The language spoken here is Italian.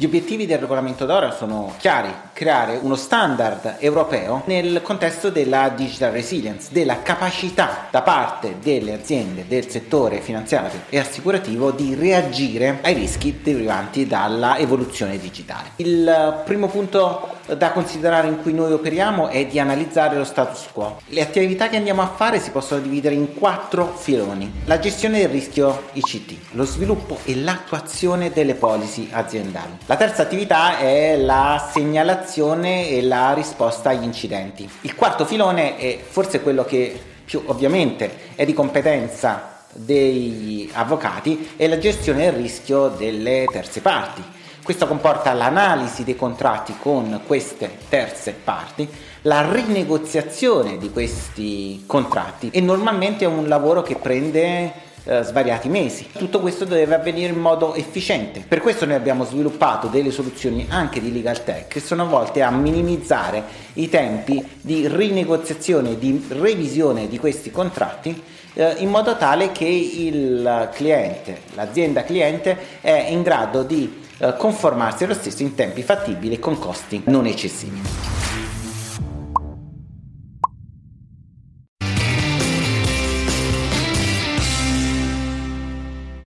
Gli obiettivi del regolamento d'ora sono chiari, creare uno standard europeo nel contesto della digital resilience, della capacità da parte delle aziende del settore finanziario e assicurativo di reagire ai rischi derivanti dalla evoluzione digitale. Il primo punto da considerare in cui noi operiamo è di analizzare lo status quo. Le attività che andiamo a fare si possono dividere in quattro filoni. La gestione del rischio ICT, lo sviluppo e l'attuazione delle policy aziendali. La terza attività è la segnalazione e la risposta agli incidenti. Il quarto filone è forse quello che più ovviamente è di competenza degli avvocati è la gestione del rischio delle terze parti questo comporta l'analisi dei contratti con queste terze parti, la rinegoziazione di questi contratti e normalmente è un lavoro che prende eh, svariati mesi. Tutto questo deve avvenire in modo efficiente. Per questo noi abbiamo sviluppato delle soluzioni anche di legal tech che sono volte a minimizzare i tempi di rinegoziazione di revisione di questi contratti eh, in modo tale che il cliente, l'azienda cliente è in grado di eh, conformarsi allo stesso in tempi fattibili e con costi non eccessivi.